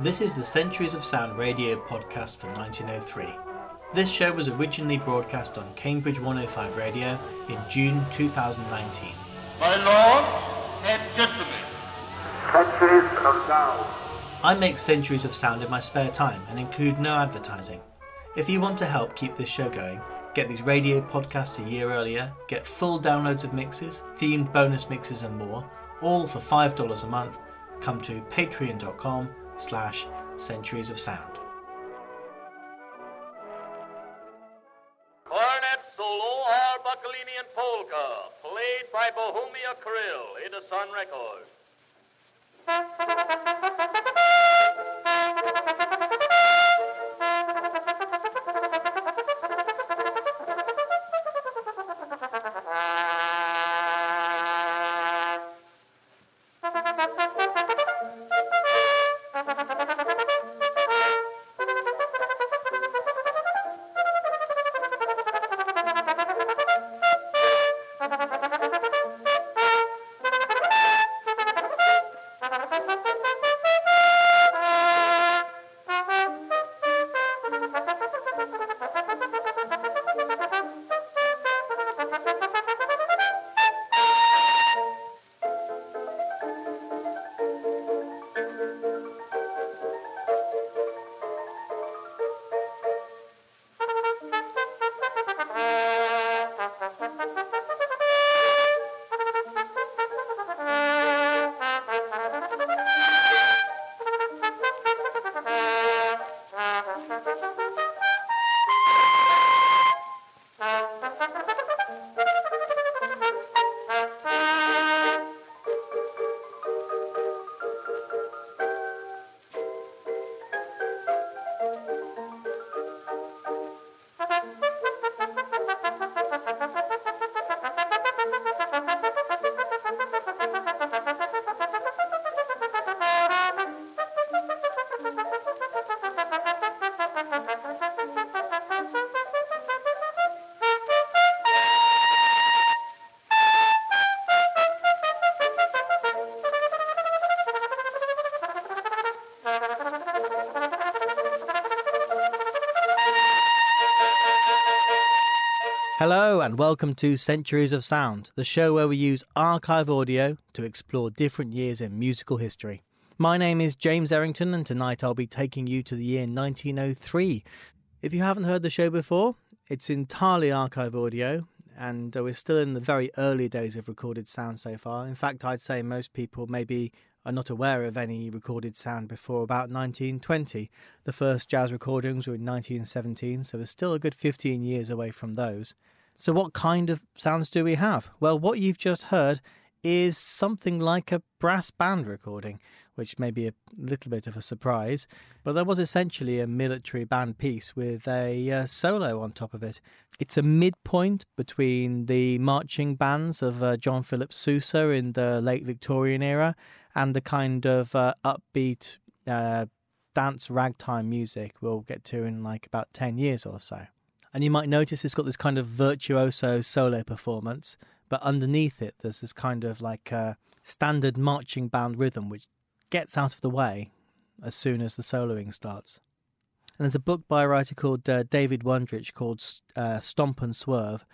This is the Centuries of Sound radio podcast for 1903. This show was originally broadcast on Cambridge 105 Radio in June 2019. My lord and gentlemen, Centuries of Sound. I make Centuries of Sound in my spare time and include no advertising. If you want to help keep this show going, get these radio podcasts a year earlier, get full downloads of mixes, themed bonus mixes and more, all for $5 a month, come to patreon.com slash centuries of sound. cornet solo Arbucklenian polka, played by Bohumir Kryl, Edison Records. And welcome to Centuries of Sound, the show where we use archive audio to explore different years in musical history. My name is James Errington and tonight I'll be taking you to the year 1903. If you haven't heard the show before, it's entirely archive audio and uh, we're still in the very early days of recorded sound so far. In fact, I'd say most people maybe are not aware of any recorded sound before about 1920. The first jazz recordings were in 1917, so we're still a good 15 years away from those. So, what kind of sounds do we have? Well, what you've just heard is something like a brass band recording, which may be a little bit of a surprise, but that was essentially a military band piece with a uh, solo on top of it. It's a midpoint between the marching bands of uh, John Philip Sousa in the late Victorian era and the kind of uh, upbeat uh, dance ragtime music we'll get to in like about 10 years or so. And you might notice it's got this kind of virtuoso solo performance, but underneath it, there's this kind of like uh, standard marching band rhythm which gets out of the way as soon as the soloing starts. And there's a book by a writer called uh, David Wondrich called uh, Stomp and Swerve,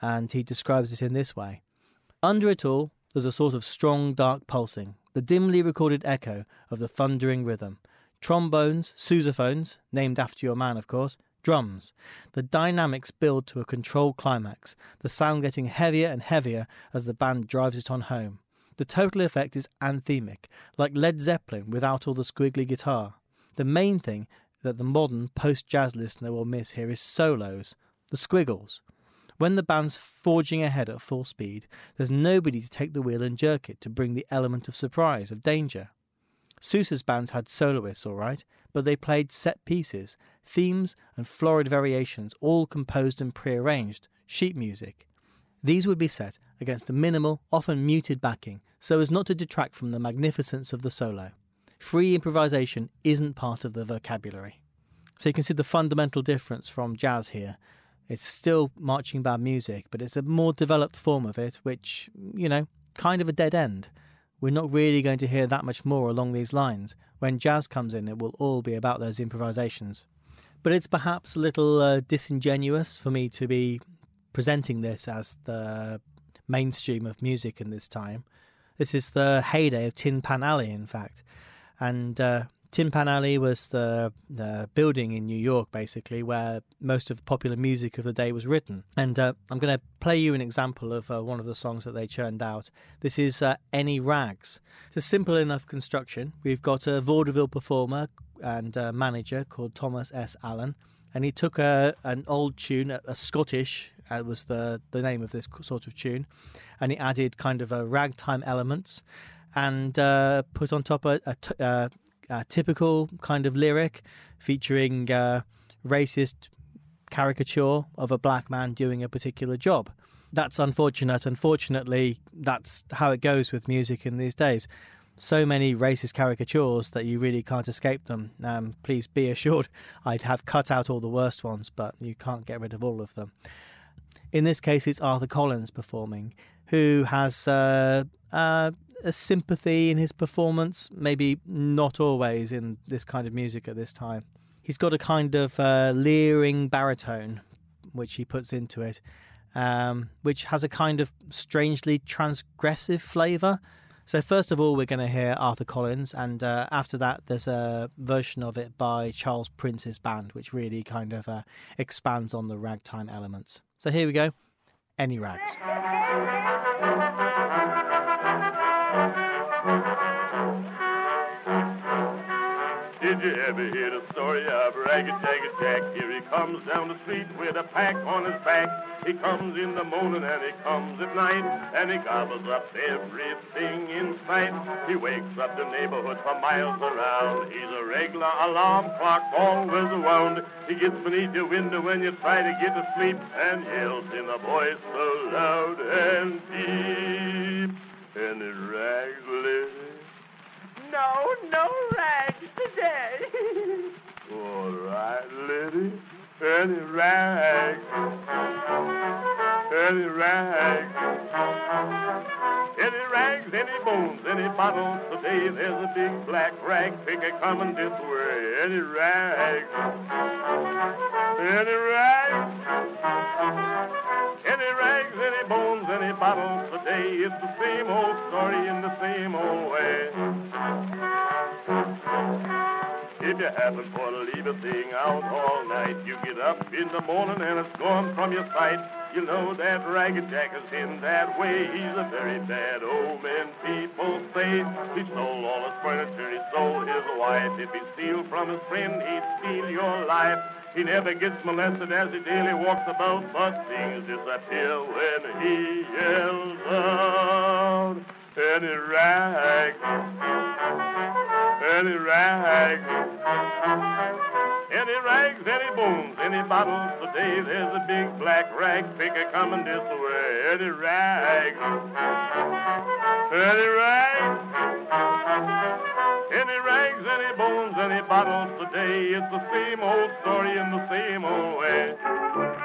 and he describes it in this way Under it all, there's a sort of strong, dark pulsing, the dimly recorded echo of the thundering rhythm. Trombones, sousaphones, named after your man, of course, drums. The dynamics build to a controlled climax, the sound getting heavier and heavier as the band drives it on home. The total effect is anthemic, like Led Zeppelin without all the squiggly guitar. The main thing that the modern post jazz listener will miss here is solos, the squiggles. When the band's forging ahead at full speed, there's nobody to take the wheel and jerk it to bring the element of surprise, of danger. Sousa's bands had soloists, all right, but they played set pieces, themes, and florid variations, all composed and prearranged, sheet music. These would be set against a minimal, often muted backing, so as not to detract from the magnificence of the solo. Free improvisation isn't part of the vocabulary. So you can see the fundamental difference from jazz here. It's still marching band music, but it's a more developed form of it, which, you know, kind of a dead end we're not really going to hear that much more along these lines. When jazz comes in, it will all be about those improvisations. But it's perhaps a little uh, disingenuous for me to be presenting this as the mainstream of music in this time. This is the heyday of Tin Pan Alley, in fact. And uh, Tin Pan Alley was the, the, building in New York, basically, where most of the popular music of the day was written. And uh, I'm going to play you an example of uh, one of the songs that they churned out. This is uh, Any Rags. It's a simple enough construction. We've got a vaudeville performer and manager called Thomas S. Allen. And he took a, an old tune, a, a schottische, uh, was the, the name of this sort of tune, and he added kind of a ragtime elements and uh, put on top a, a, t- uh, uh, typical kind of lyric featuring uh, racist caricature of a black man doing a particular job. That's unfortunate. Unfortunately, that's how it goes with music in these days. So many racist caricatures that you really can't escape them. Um, please be assured, I'd have cut out all the worst ones, but you can't get rid of all of them. In this case, it's Arthur Collins performing, who has uh, uh, a sympathy in his performance, maybe not always in this kind of music at this time. He's got a kind of uh, leering baritone, which he puts into it, um, which has a kind of strangely transgressive flavour. So, first of all, we're going to hear Arthur Collins, and uh, after that, there's a version of it by Charles Prince's band, which really kind of uh, expands on the ragtime elements. So, here we go Any Rags. Did you ever hear the story of Raggedy Jack? Here he comes down the street with a pack on his back. He comes in the morning and he comes at night, and he gobbles up everything in sight. He wakes up the neighborhood for miles around. He's a regular alarm clock always wound. He gets beneath your window when you try to get to sleep, and yells in a voice so loud and deep. And it little no, no rags today. All right, lady. Any rags. Any rags. Any rags, any bones, any bottles. Today there's a big black rag picker coming this way. Any rags. Any rags. Any rags, any bones, any bottles today. It's the same old story in the same old way. If you happen for to leave a thing out all night, you get up in the morning and it's gone from your sight. You know that Ragged Jack is in that way. He's a very bad old man, people say. He stole all his furniture, he stole his wife. If he steal from his friend, he'd steal your life. He never gets molested as he daily walks about, but things disappear when he yells out. Any rag, any rag. Any rags, any bones, any bottles today. There's a big black rag picker coming this way. Any rag, any rag, any rags, any bones, any bottles today. It's the same old story in the same old way.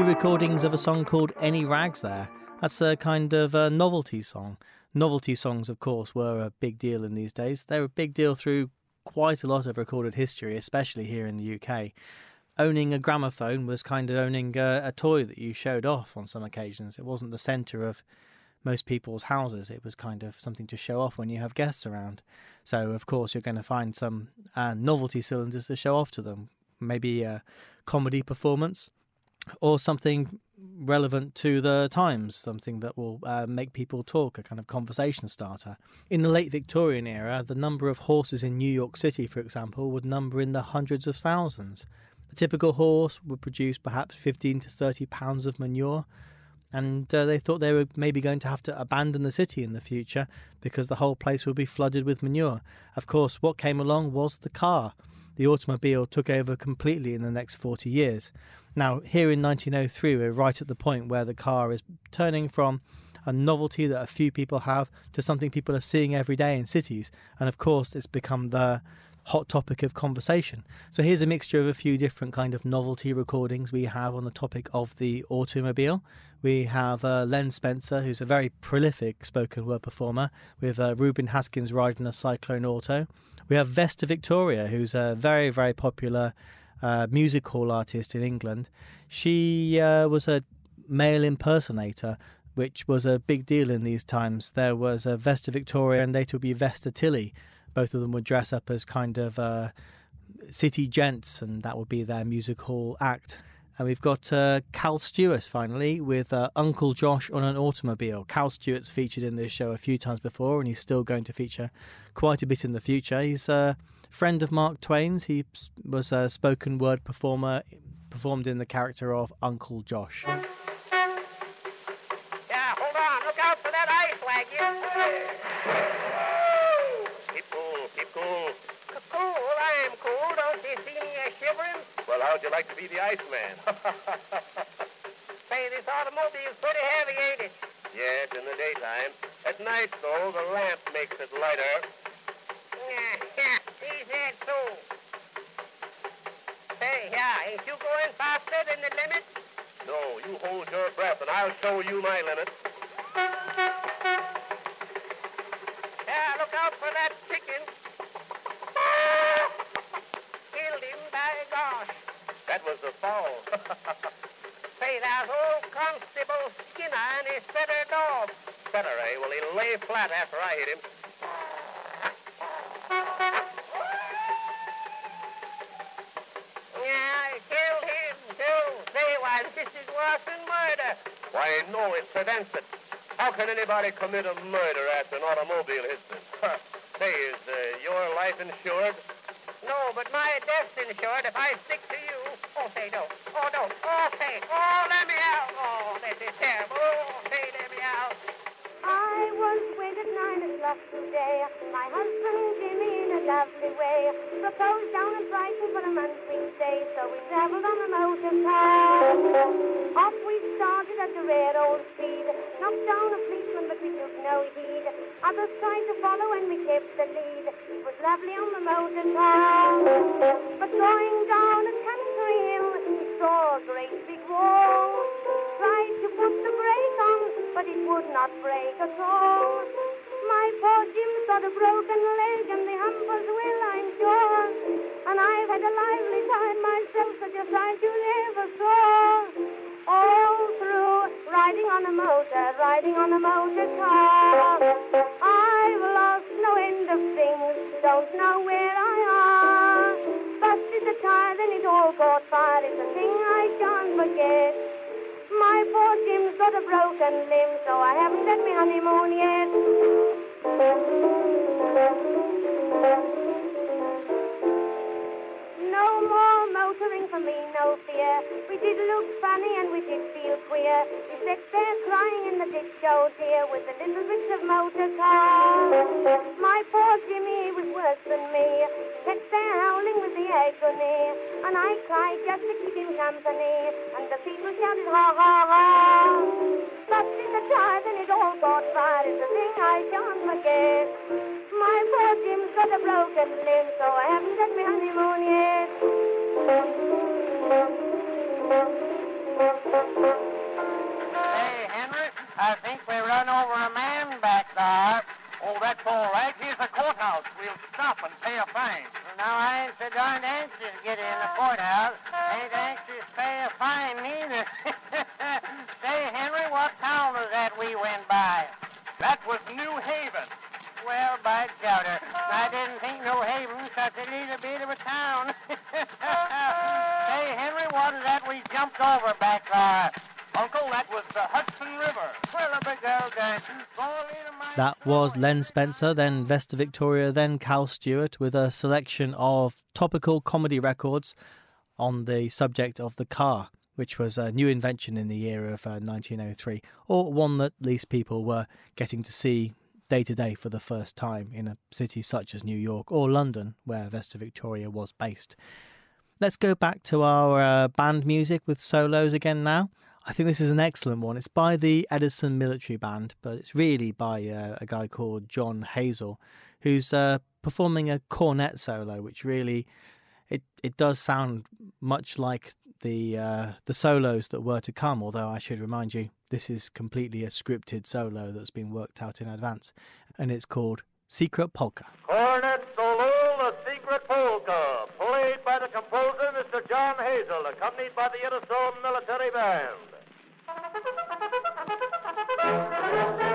Two recordings of a song called Any Rags there. That's a kind of a novelty song. Novelty songs, of course, were a big deal in these days. They're a big deal through quite a lot of recorded history, especially here in the UK. Owning a gramophone was kind of owning a, a toy that you showed off on some occasions. It wasn't the centre of most people's houses. It was kind of something to show off when you have guests around. So, of course, you're going to find some uh, novelty cylinders to show off to them. Maybe a comedy performance or something relevant to the times, something that will uh, make people talk, a kind of conversation starter. In the late Victorian era, the number of horses in New York City, for example, would number in the hundreds of thousands. The typical horse would produce perhaps 15 to 30 pounds of manure, and uh, they thought they were maybe going to have to abandon the city in the future because the whole place would be flooded with manure. Of course, what came along was the car. The automobile took over completely in the next 40 years. Now, here in 1903, we're right at the point where the car is turning from a novelty that a few people have to something people are seeing every day in cities. And of course, it's become the hot topic of conversation. So here's a mixture of a few different kind of novelty recordings we have on the topic of the automobile. We have uh, Len Spencer, who's a very prolific spoken word performer, with uh, Reuben Haskins riding a Cyclone Auto. We have Vesta Victoria, who's a very, very popular uh, music hall artist in England. She uh, was a male impersonator which was a big deal in these times. There was a Vesta Victoria and later would be Vesta Tilley, both of them would dress up as kind of uh, city gents, and that would be their music hall act. And we've got uh, Cal Stewart finally with uh, Uncle Josh on an automobile. Cal Stewart's featured in this show a few times before, and he's still going to feature quite a bit in the future. He's a friend of Mark Twain's. He was a spoken word performer, performed in the character of Uncle Josh. Yeah, hold on. Look out for that ice. Keep cool, keep cool. Cool, I'm cool. Don't you see me a shivering? Well, how'd you like to be the Iceman? Say, this automobile's pretty heavy, ain't it? yes, in the daytime. At night, though, the lamp makes it lighter. Yeah, yeah, is that so? Say, yeah, ain't you going faster than the limit? No, you hold your breath, and I'll show you my limit. Yeah, look out for that chicken. Killed him, by gosh. That was the foul. Say, that old Constable Skinner and his better dog. Better, eh? Well, he'll lay flat after I hit him. Yeah, I killed him, too. Say, why, this is worse than murder. Why, no, it prevents it. How can anybody commit a murder after an automobile hits them? Say, is uh, your life insured? No, but my death's insured if I stick to you. Oh, say, don't. Oh, don't. Oh, say. Oh, let me out. Oh, this is terrible. Oh, say, let me out. I was wed at nine o'clock today. My husband Jimmy in a lovely way proposed down at Brighton for a month we stay. So we travelled on a motor car. Off we started at the rare old speed. Knocked down a policeman, but we took no heed. Others tried to follow and we kept the lead. It was lovely on the motor car. But going down a country hill, we saw a great big wall. Tried to put the brake on, but it would not break at all. My poor Jim's got a broken leg and the humpers will, I'm sure. And I've had a lively time myself, such a sight you never saw. All through riding on a motor, riding on a motor car. I've lost no end of things, don't know where I are. Busted the tire, then it all caught fire. It's a thing I can't forget. My poor Jim's got a broken limb, so I haven't had my honeymoon yet. Thank you. No more motoring for me, no fear. We did look funny and we did feel queer. We sat there crying in the ditch, oh dear, with the little bits of motor car. My poor Jimmy was worse than me. Sat there howling with the agony. And I cried just to keep him company. And the people shouted, ha ha ha. But in the tire, then it all got fire. It's a thing I can't forget. My poor Jim's got a broken limb, so I haven't had my honeymoon yet. Courthouse. We'll stop and pay a fine. Now, I ain't so darned anxious to get in the courthouse. Ain't anxious to pay a fine neither. Say, Henry, what town was that we went by? That was New Haven. Well, by Chowder, I didn't think New Haven such a little bit of a town. Say, Henry, what is that we jumped over back there? Uncle, that was the Hudson River. Well, a big old dime. Go into my... That was Len Spencer, then Vesta Victoria, then Cal Stewart, with a selection of topical comedy records on the subject of the car, which was a new invention in the year of uh, 1903, or one that at least people were getting to see day to day for the first time in a city such as New York or London, where Vesta Victoria was based. Let's go back to our uh, band music with solos again now. I think this is an excellent one. It's by the Edison Military Band, but it's really by uh, a guy called John Hazel, who's uh, performing a cornet solo, which really it it does sound much like the uh, the solos that were to come. Although I should remind you, this is completely a scripted solo that's been worked out in advance, and it's called Secret Polka. Cornet solo, the secret polka, played by the composer, Mr. John Hazel, accompanied by the Edison Military Band. Thank you.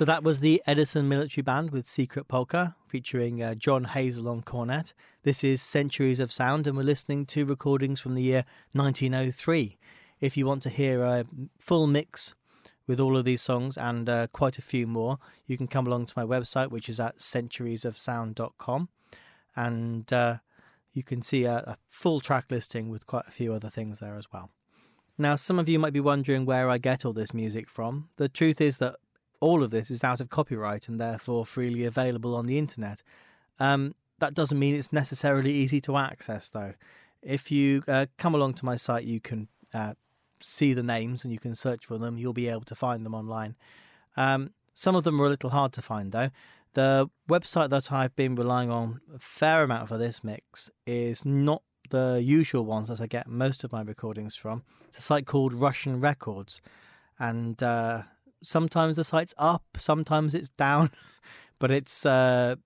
So that was the Edison Military Band with Secret Polka, featuring uh, John Hazel on cornet. This is Centuries of Sound, and we're listening to recordings from the year 1903. If you want to hear a full mix with all of these songs and uh, quite a few more, you can come along to my website, which is at centuriesofsound.com, and uh, you can see a, a full track listing with quite a few other things there as well. Now, some of you might be wondering where I get all this music from. The truth is that all of this is out of copyright and therefore freely available on the internet. Um, that doesn't mean it's necessarily easy to access, though. If you uh, come along to my site, you can uh, see the names and you can search for them. You'll be able to find them online. Um, some of them are a little hard to find, though. The website that I've been relying on a fair amount for this mix is not the usual ones that I get most of my recordings from. It's a site called Russian Records, and uh, sometimes the site's up, sometimes it's down, but it's uh,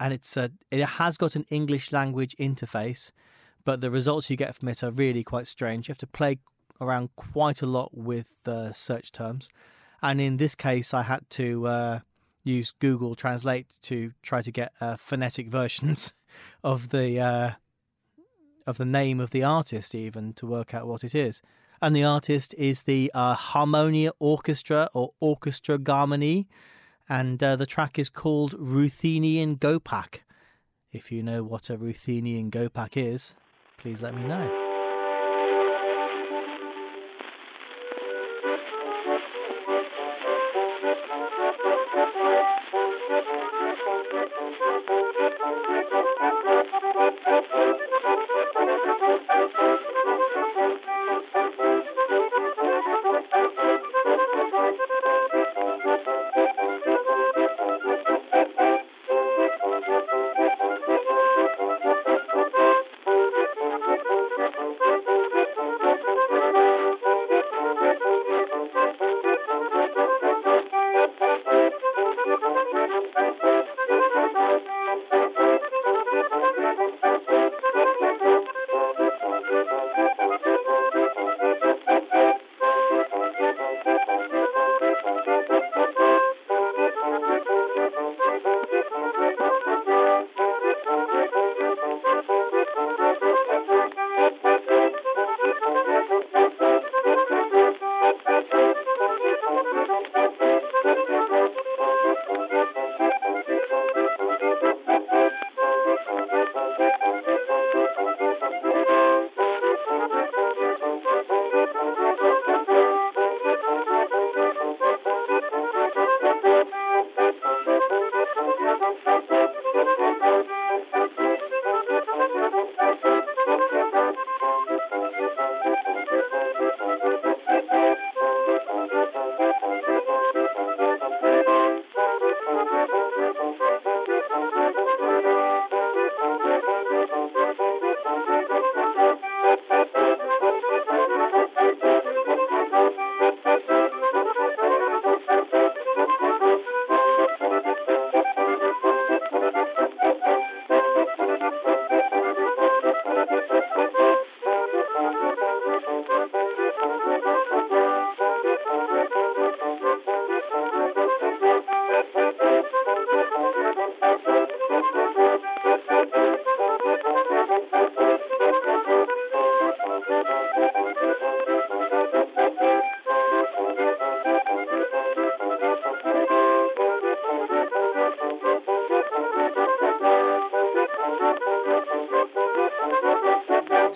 and it's uh, it has got an English language interface, but the results you get from it are really quite strange. You have to play around quite a lot with uh, search terms, and in this case, I had to uh, use Google Translate to try to get uh, phonetic versions of the uh, of the name of the artist, even to work out what it is and the artist is the uh, Harmonia Orchestra or Orchestra Garmony, and uh, the track is called Ruthenian Gopak. If you know what a Ruthenian Gopak is, please let me know.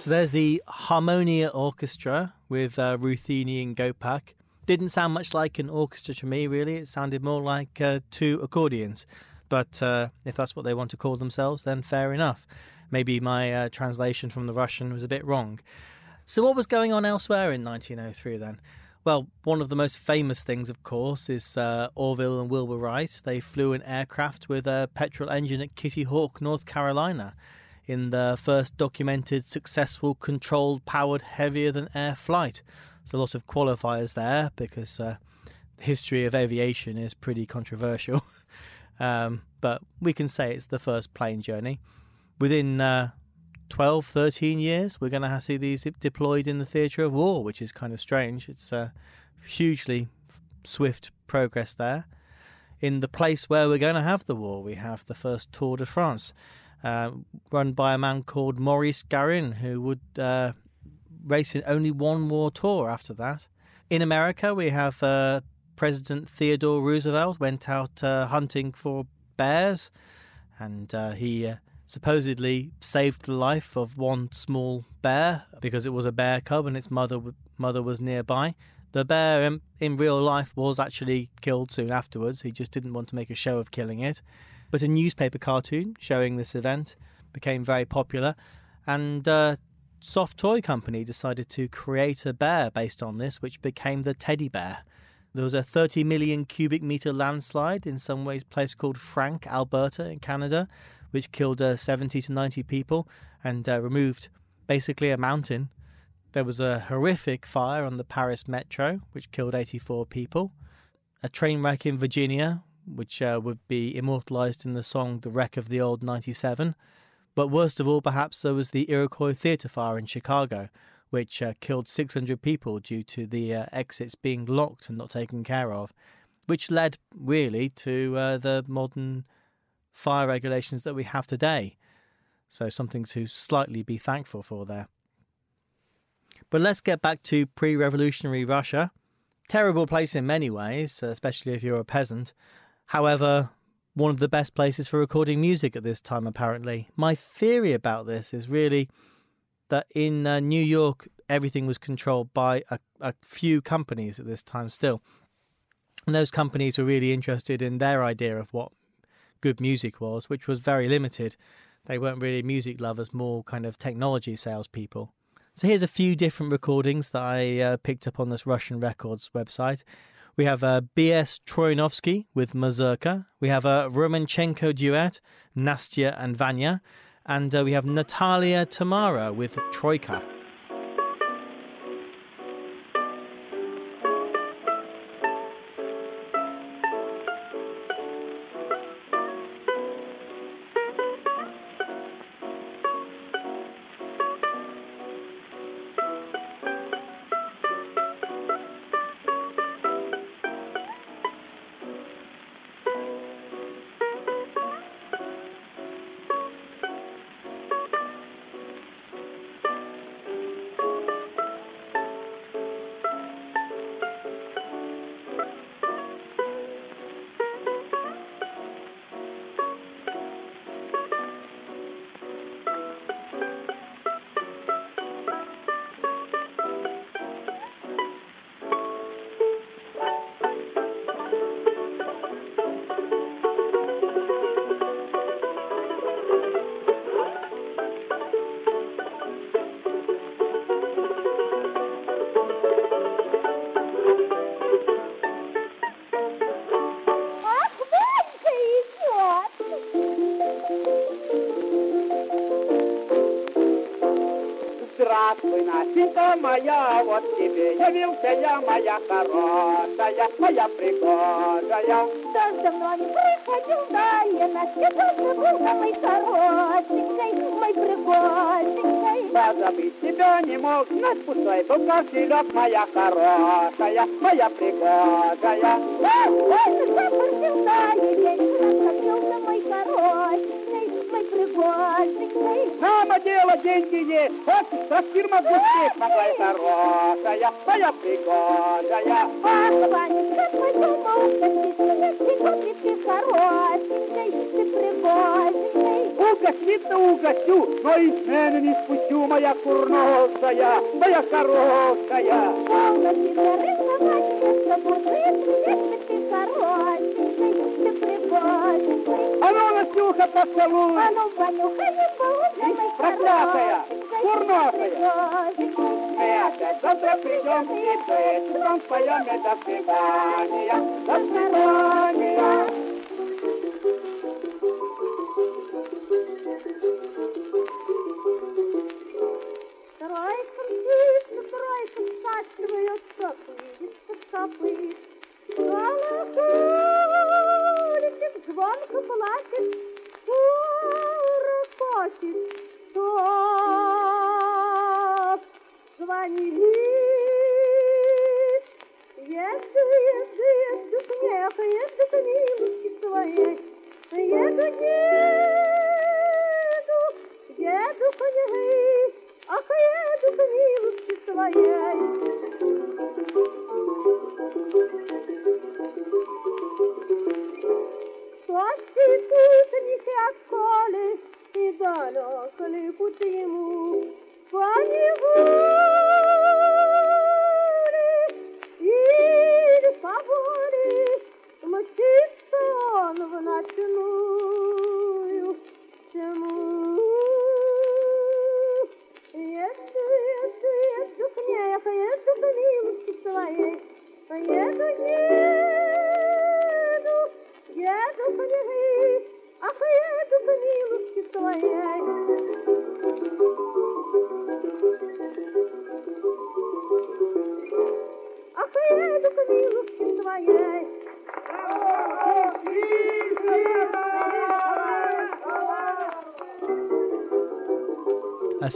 So there's the Harmonia Orchestra with uh, Ruthenian Gopak. Didn't sound much like an orchestra to me, really. It sounded more like uh, two accordions. But uh, if that's what they want to call themselves, then fair enough. Maybe my uh, translation from the Russian was a bit wrong. So, what was going on elsewhere in 1903 then? Well, one of the most famous things, of course, is uh, Orville and Wilbur Wright. They flew an aircraft with a petrol engine at Kitty Hawk, North Carolina in the first documented successful controlled powered heavier than air flight. There's a lot of qualifiers there because uh, the history of aviation is pretty controversial. um, but we can say it's the first plane journey. Within uh, 12, 13 years, we're going to see these deployed in the theatre of war, which is kind of strange. It's uh, hugely swift progress there. In the place where we're going to have the war, we have the first Tour de France uh, run by a man called Maurice Garin, who would uh, race in only one more tour after that. In America, we have uh, President Theodore Roosevelt went out uh, hunting for bears, and uh, he uh, supposedly saved the life of one small bear because it was a bear cub and its mother mother was nearby. The bear in, in real life was actually killed soon afterwards. He just didn't want to make a show of killing it. But a newspaper cartoon showing this event became very popular, and uh, Soft Toy Company decided to create a bear based on this, which became the teddy bear. There was a 30 million cubic meter landslide in some ways place called Frank, Alberta, in Canada, which killed uh, 70 to 90 people and uh, removed basically a mountain. There was a horrific fire on the Paris metro, which killed 84 people. A train wreck in Virginia, which uh, would be immortalized in the song The Wreck of the Old 97. But worst of all, perhaps, there was the Iroquois Theatre Fire in Chicago, which uh, killed 600 people due to the uh, exits being locked and not taken care of, which led really to uh, the modern fire regulations that we have today. So, something to slightly be thankful for there. But let's get back to pre revolutionary Russia. Terrible place in many ways, especially if you're a peasant. However, one of the best places for recording music at this time, apparently. My theory about this is really that in uh, New York, everything was controlled by a, a few companies at this time still. And those companies were really interested in their idea of what good music was, which was very limited. They weren't really music lovers, more kind of technology salespeople. So here's a few different recordings that I uh, picked up on this Russian Records website. We have uh, B.S. Troianovsky with Mazurka. We have a Romanchenko duet, Nastya and Vanya. And uh, we have Natalia Tamara with Troika. Моя, вот тебе явился я, моя хорошая, моя пригожая. Давно не приходил, да, я на свете забыл, мой пригоженький. Я забыть тебя не мог, наш пустой был кошелек, моя хорошая, моя пригожая. Ой, ой, тебе, вот та фирма Гуччи, какая хорошая, моя пригожая. Пахвань, как мой думал, что ты купишь хорошенькой, ты пригоженькой. Угостит-то угощу, но и смены не спущу, моя курносая, моя хорошая. Полно тебе рыба, мать, что будет, если ты хорошенькой. ты пригоженький. А ну, Настюха, поцелуй. А ну, Ванюха, не получай, мой Проклятая, хорошенький, курносая. пригоженький. Мы опять завтра придем и вечером споем это свидание. До свидания.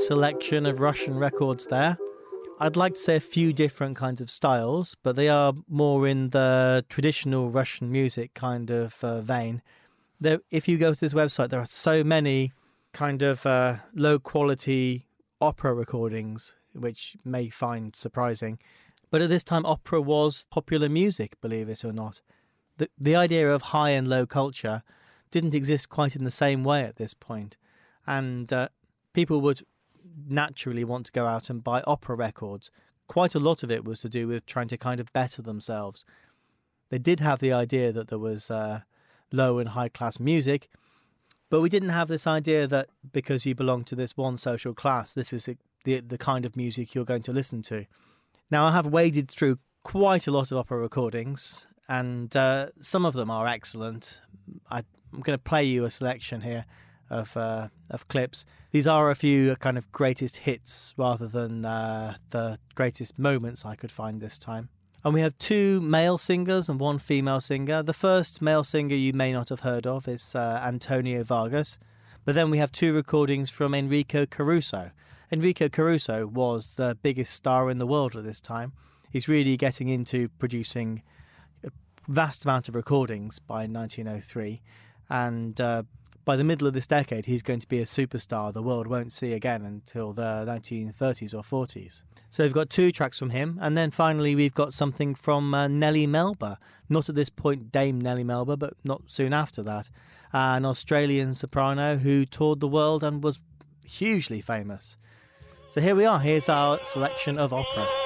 Selection of Russian records there. I'd like to say a few different kinds of styles, but they are more in the traditional Russian music kind of uh, vein. There, if you go to this website, there are so many kind of uh, low quality opera recordings, which may find surprising. But at this time, opera was popular music, believe it or not. the the idea of high and low culture didn't exist quite in the same way at this point. and uh, people would naturally want to go out and buy opera records. Quite a lot of it was to do with trying to kind of better themselves. They did have the idea that there was uh, low and high class music, but we didn't have this idea that because you belong to this one social class, this is the the kind of music you're going to listen to. Now, I have waded through quite a lot of opera recordings, and uh, some of them are excellent. I, am going to play you a selection here of uh, of clips. These are a few kind of greatest hits rather than uh, the greatest moments I could find this time. And we have two male singers and one female singer. The first male singer you may not have heard of is uh, Antonio Vargas. But then we have two recordings from Enrico Caruso. Enrico Caruso was the biggest star in the world at this time. He's really getting into producing a vast amount of recordings by 1903. And uh, by the middle of this decade, he's going to be a superstar the world won't see again until the 1930s or 40s. So we've got two tracks from him, and then finally we've got something from uh, Nellie Melba. Not at this point Dame Nellie Melba, but not soon after that. Uh, an Australian soprano who toured the world and was hugely famous. So here we are. Here's our selection of opera.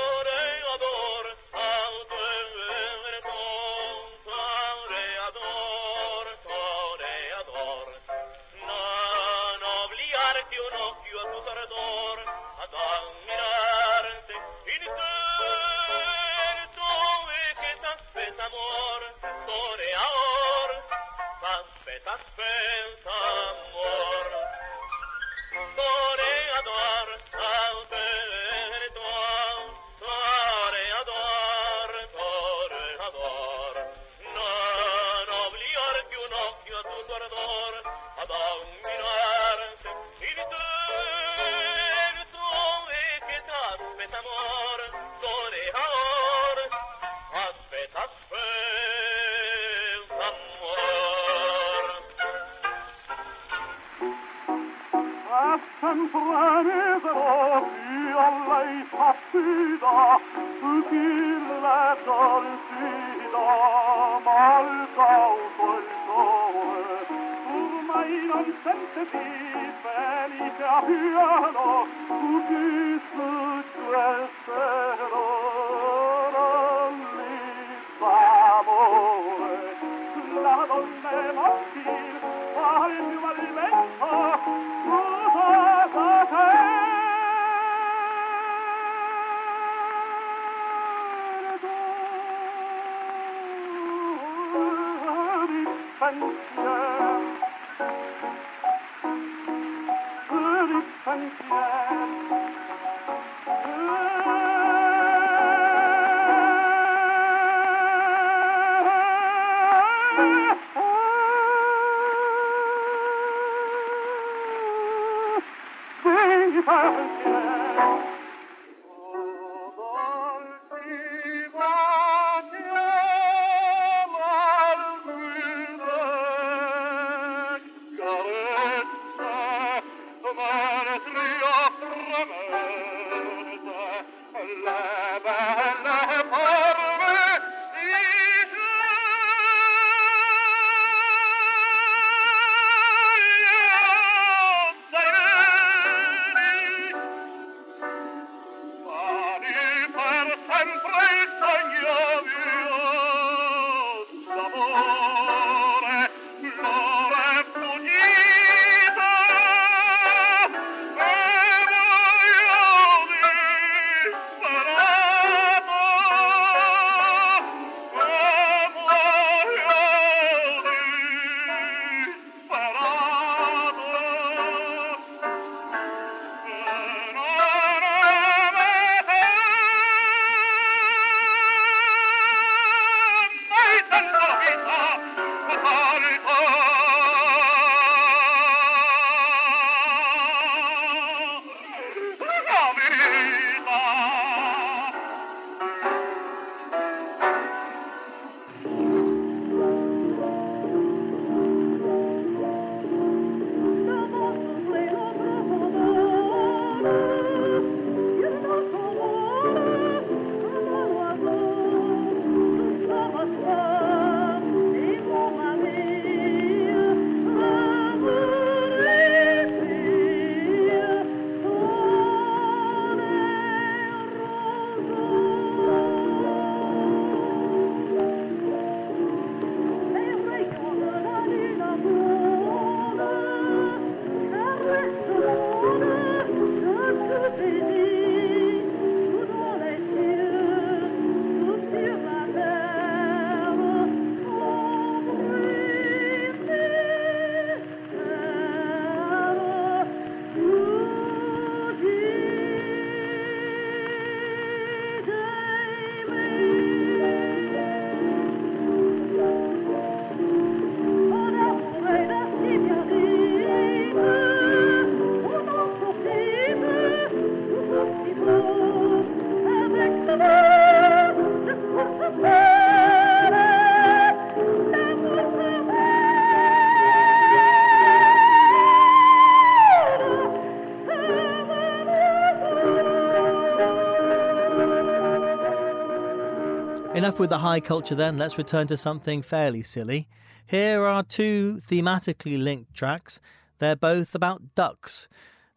With the high culture then, let's return to something fairly silly. Here are two thematically linked tracks. They're both about ducks.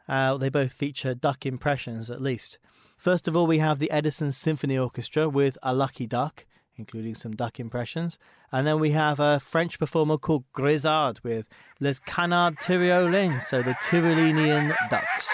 Uh, they both feature duck impressions, at least. First of all, we have the Edison Symphony Orchestra with A Lucky Duck, including some duck impressions. And then we have a French performer called Grisard with Les Canards Tyroliens, so the Tyrolenian ducks.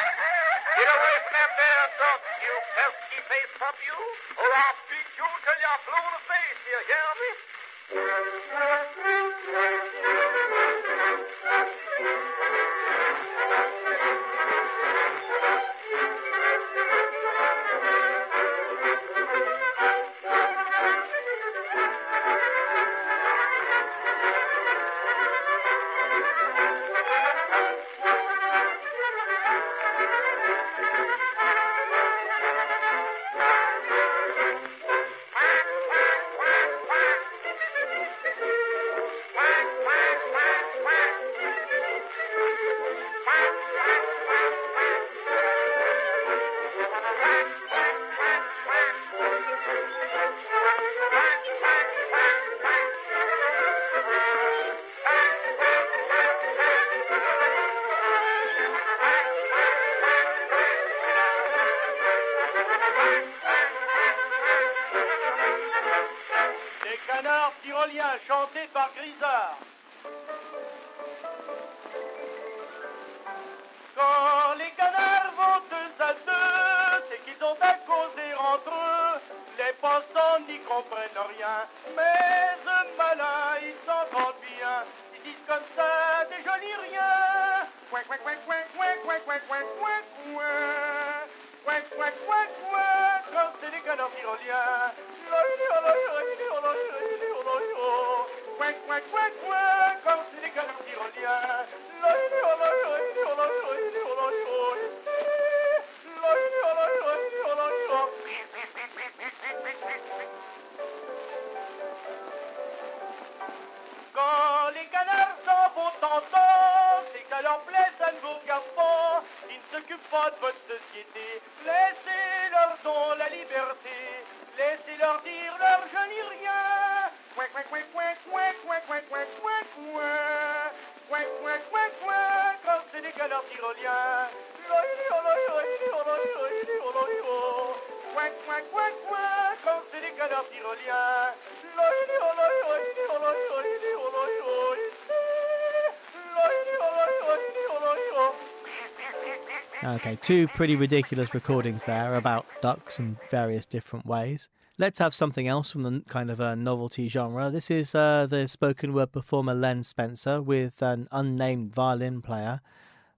Okay, two pretty ridiculous recordings there about ducks in various different ways. Let's have something else from the kind of a novelty genre. This is uh, the spoken word performer Len Spencer with an unnamed violin player,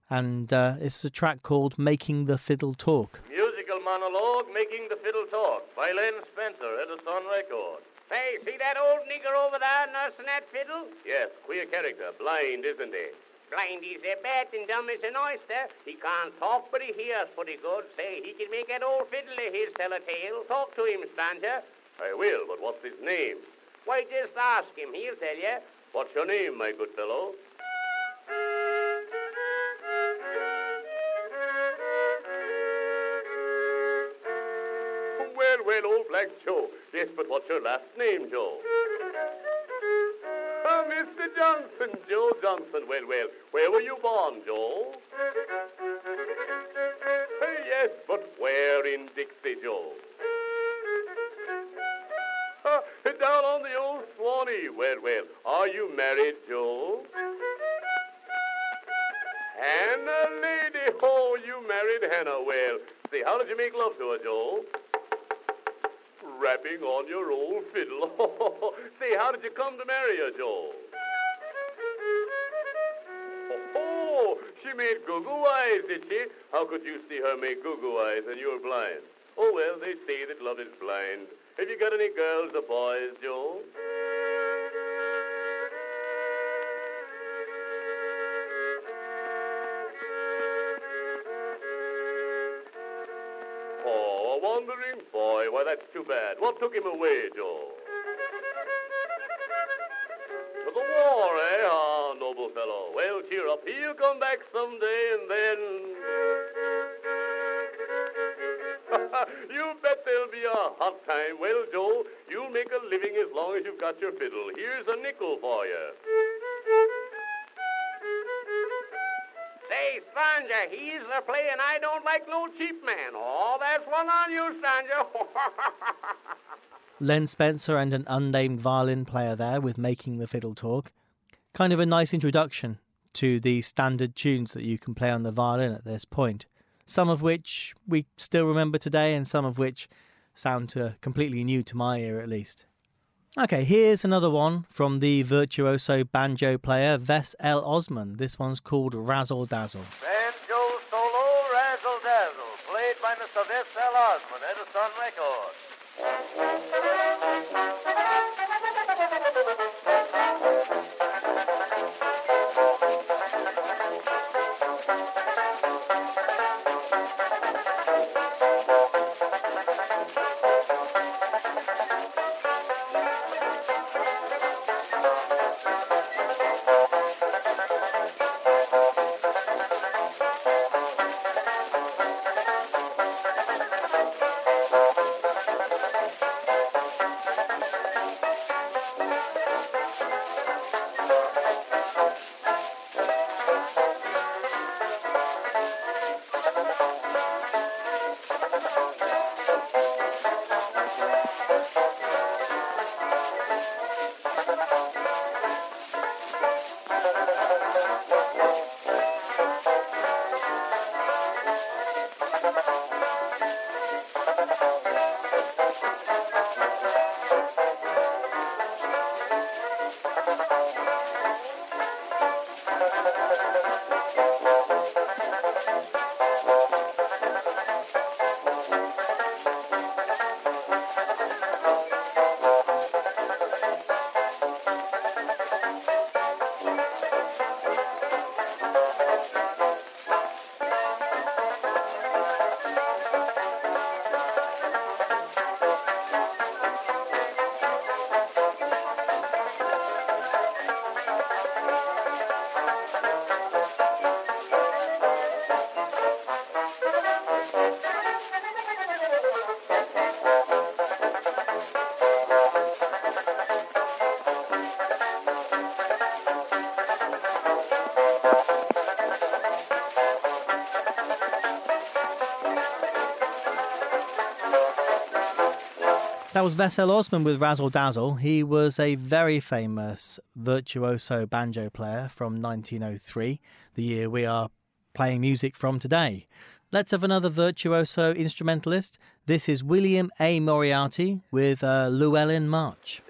and uh, it's a track called Making the Fiddle Talk. Musical monologue Making the Fiddle Talk by Len Spencer, Edison Record. Say, see that old nigger over there nursing that fiddle? Yes, queer character. Blind, isn't he? Blind he's a bat and dumb as an oyster. He can't talk, but he hears pretty good. Say, he can make that old fiddle of his tell a tale. Talk to him, stranger. I will, but what's his name? Why, just ask him. He'll tell you. What's your name, my good fellow? Well, well, old Black Joe. Yes, but what's your last name, Joe? Ah, Mr. Johnson, Joe Johnson. Well, well, where were you born, Joe? Eh, yes, but where in Dixie, Joe? Ah, down on the old Swanee. Well, well, are you married, Joe? Hannah, lady, oh, you married Hannah. Well, see, how did you make love to her, Joe? Rapping on your old fiddle. say, how did you come to marry her, Joe? Oh, she made goo-goo eyes, did she? How could you see her make goo-goo eyes and you're blind? Oh, well, they say that love is blind. Have you got any girls or boys, Joe? Wandering boy. Why, that's too bad. What took him away, Joe? To the war, eh? Ah, noble fellow. Well, cheer up. He'll come back someday, and then. you bet there'll be a hot time. Well, Joe, you'll you'll make a living as long as you've got your fiddle. Here's a nickel for you. He's the play, and I don't like no cheap man. Oh, that's one on you. Len Spencer and an unnamed violin player there with Making the Fiddle Talk. Kind of a nice introduction to the standard tunes that you can play on the violin at this point, some of which we still remember today, and some of which sound uh, completely new to my ear at least. Okay, here's another one from the virtuoso banjo player Vess L. Ossman. This one's called Razzle Dazzle. Banjo solo, razzle dazzle, played by Mr. Vess L. Ossman, Edison Records. That was Vess L. Ossman with Razzle Dazzle. He was a very famous virtuoso banjo player from 1903, the year we are playing music from today. Let's have another virtuoso instrumentalist. This is William A. Moriarty with uh, Llewellyn March.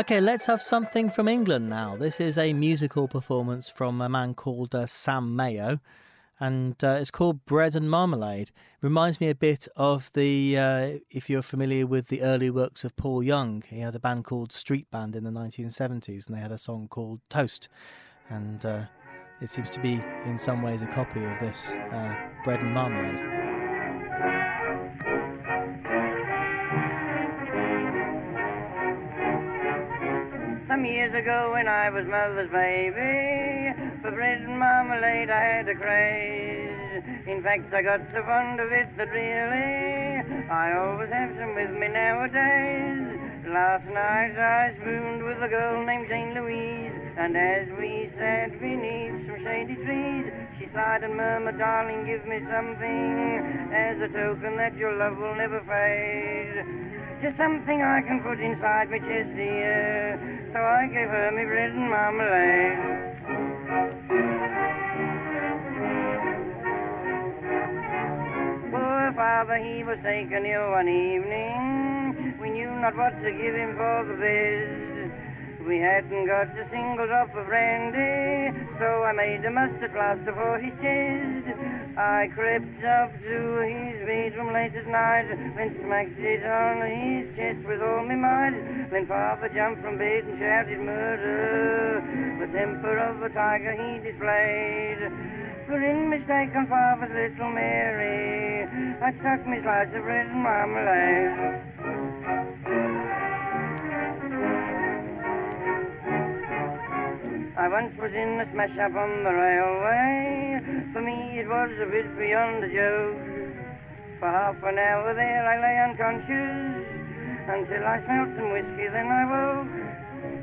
Okay, let's have something from England now. This is a musical performance from a man called uh, Sam Mayo, and uh, it's called Bread and Marmalade. Reminds me a bit of the, uh, if you're familiar with the early works of Paul Young, he had a band called Street Band in the 1970s, and they had a song called Toast. And uh, it seems to be, in some ways, a copy of this uh, Bread and Marmalade. Ago when I was mother's baby, for bread and marmalade I had a craze. In fact, I got so fond of it that really I always have some with me nowadays. Last night I spooned with a girl named Jane Louise, and as we sat beneath some shady trees, she sighed and murmured, darling, give me something as a token that your love will never fade. Just something I can put inside my chest, dear. So I gave her me bread and marmalade. Poor father, he was taken ill one evening. We knew not what to give him for the best. We hadn't got a single drop of brandy, so I made a mustard plaster for his chest. I crept up to his bedroom late at night, then smacked it on his chest with all my might. Then Papa jumped from bed and shouted murder. The temper of a tiger he displayed. For in mistake on Papa's little Mary, I stuck me slice of bread and marmalade. I once was in a smash up on the railway. For me it was a bit beyond a joke. For half an hour there I lay unconscious until I smelt some whiskey, then I woke.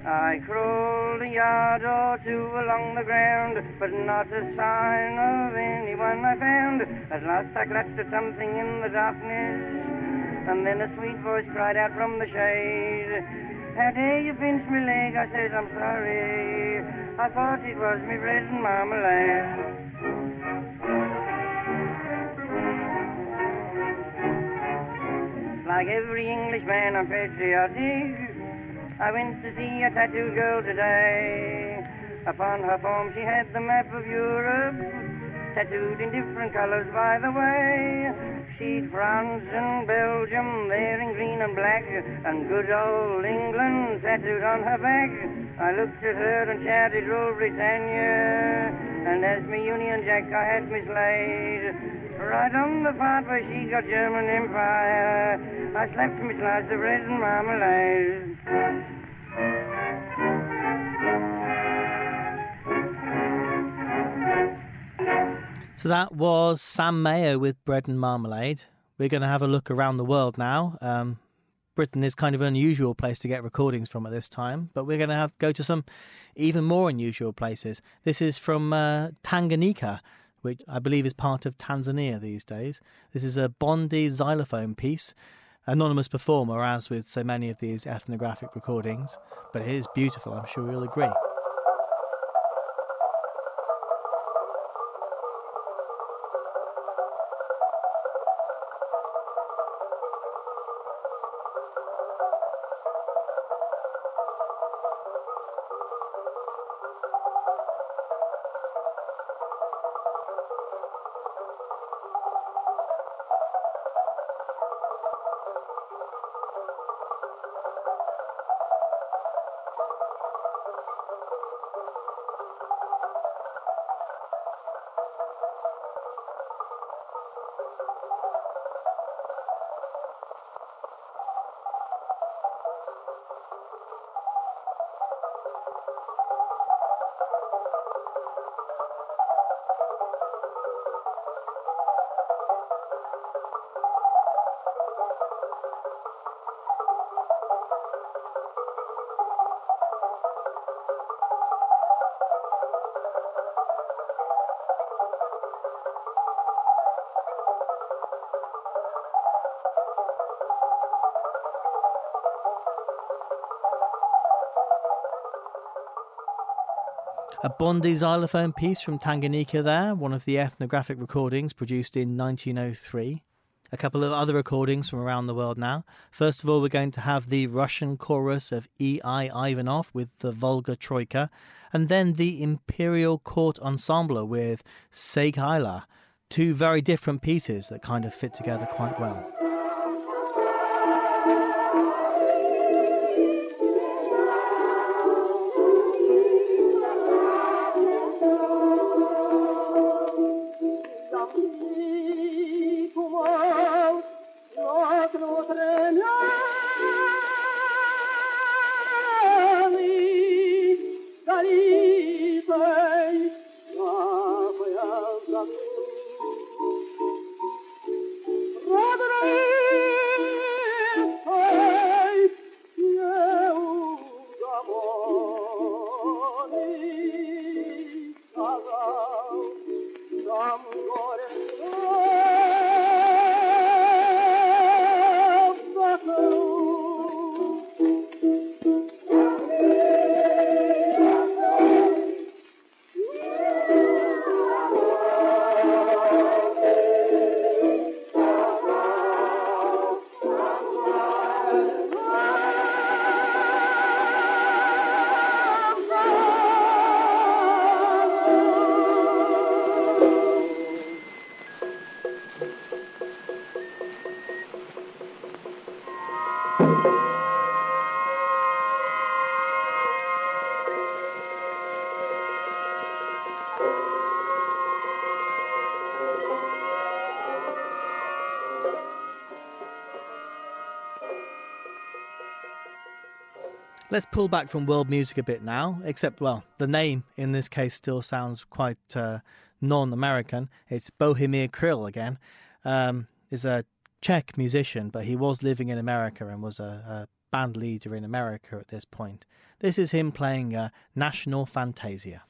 I crawled a yard or two along the ground, but not a sign of anyone I found. At last I clutched at something in the darkness, and then a sweet voice cried out from the shade. Dare you pinch me leg? I said, I'm sorry. I thought it was me bread and marmalade. Like every Englishman, I'm patriotic. I went to see a tattooed girl today. Upon her form, she had the map of Europe, tattooed in different colors, by the way. She'd France and Belgium there in green and black, and good old England tattooed on her back. I looked at her and shouted, Rule Britannia. And as me Union Jack I had mislaid. Right on the part where she got German Empire, I slapped me slice of bread and marmalade. So that was Sam Mayo with Bread and Marmalade. We're going to have a look around the world now. Um, Britain is kind of an unusual place to get recordings from at this time, but we're going to have go to some even more unusual places. This is from uh, Tanganyika, which I believe is part of Tanzania these days. This is a Bondi xylophone piece, anonymous performer, as with so many of these ethnographic recordings, but it is beautiful. I'm sure you'll agree. A Bondi xylophone piece from Tanganyika there, one of the ethnographic recordings produced in 1903. A couple of other recordings from around the world now. First of all, we're going to have the Russian chorus of E.I. Ivanov with the Volga Troika, and then the Imperial Court Ensemble with Seigaiha. Two very different pieces that kind of fit together quite well. Let's pull back from world music a bit now, except, well, the name in this case still sounds quite uh, non American. It's Bohumir Kryl again. Um, is a Czech musician, but he was living in America and was a, a, band leader in America at this point. This is him playing uh, National Fantasia.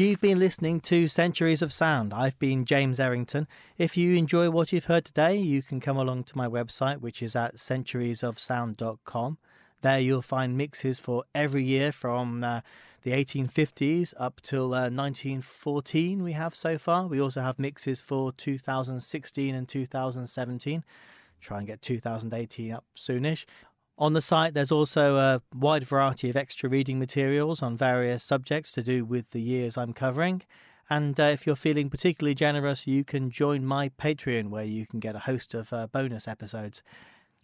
You've been listening to Centuries of Sound. I've been James Errington. If you enjoy what you've heard today, you can come along to my website, which is at centuriesofsound.com. There you'll find mixes for every year from uh, the 1850s up till uh, 1914 we have so far. We also have mixes for 2016 and 2017. Try and get 2018 up soonish. On the site, there's also a wide variety of extra reading materials on various subjects to do with the years I'm covering. And uh, if you're feeling particularly generous, you can join my Patreon, where you can get a host of uh, bonus episodes.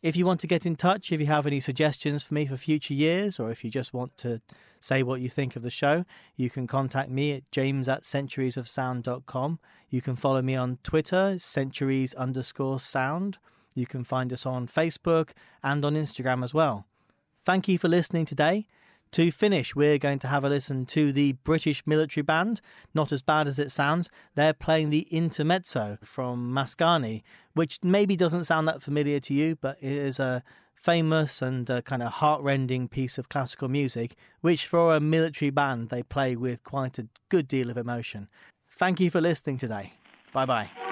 If you want to get in touch, if you have any suggestions for me for future years, or if you just want to say what you think of the show, you can contact me at james at centuriesofsound.com. You can follow me on Twitter, centuries underscore sound. You can find us on Facebook and on Instagram as well. Thank you for listening today. To finish, we're going to have a listen to the British military band. Not as bad as it sounds. They're playing the Intermezzo from Mascagni, which maybe doesn't sound that familiar to you, but it is a famous and uh, kind of heartrending piece of classical music, which for a military band they play with quite a good deal of emotion. Thank you for listening today. Bye bye.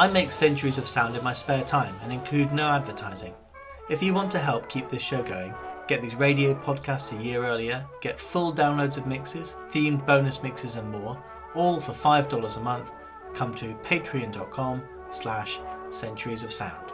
I make centuries of sound in my spare time and include no advertising. If you want to help keep this show going, get these radio podcasts a year earlier, get full downloads of mixes, themed bonus mixes and more, all for $5 a month, come to patreon.com slash centuries of sound.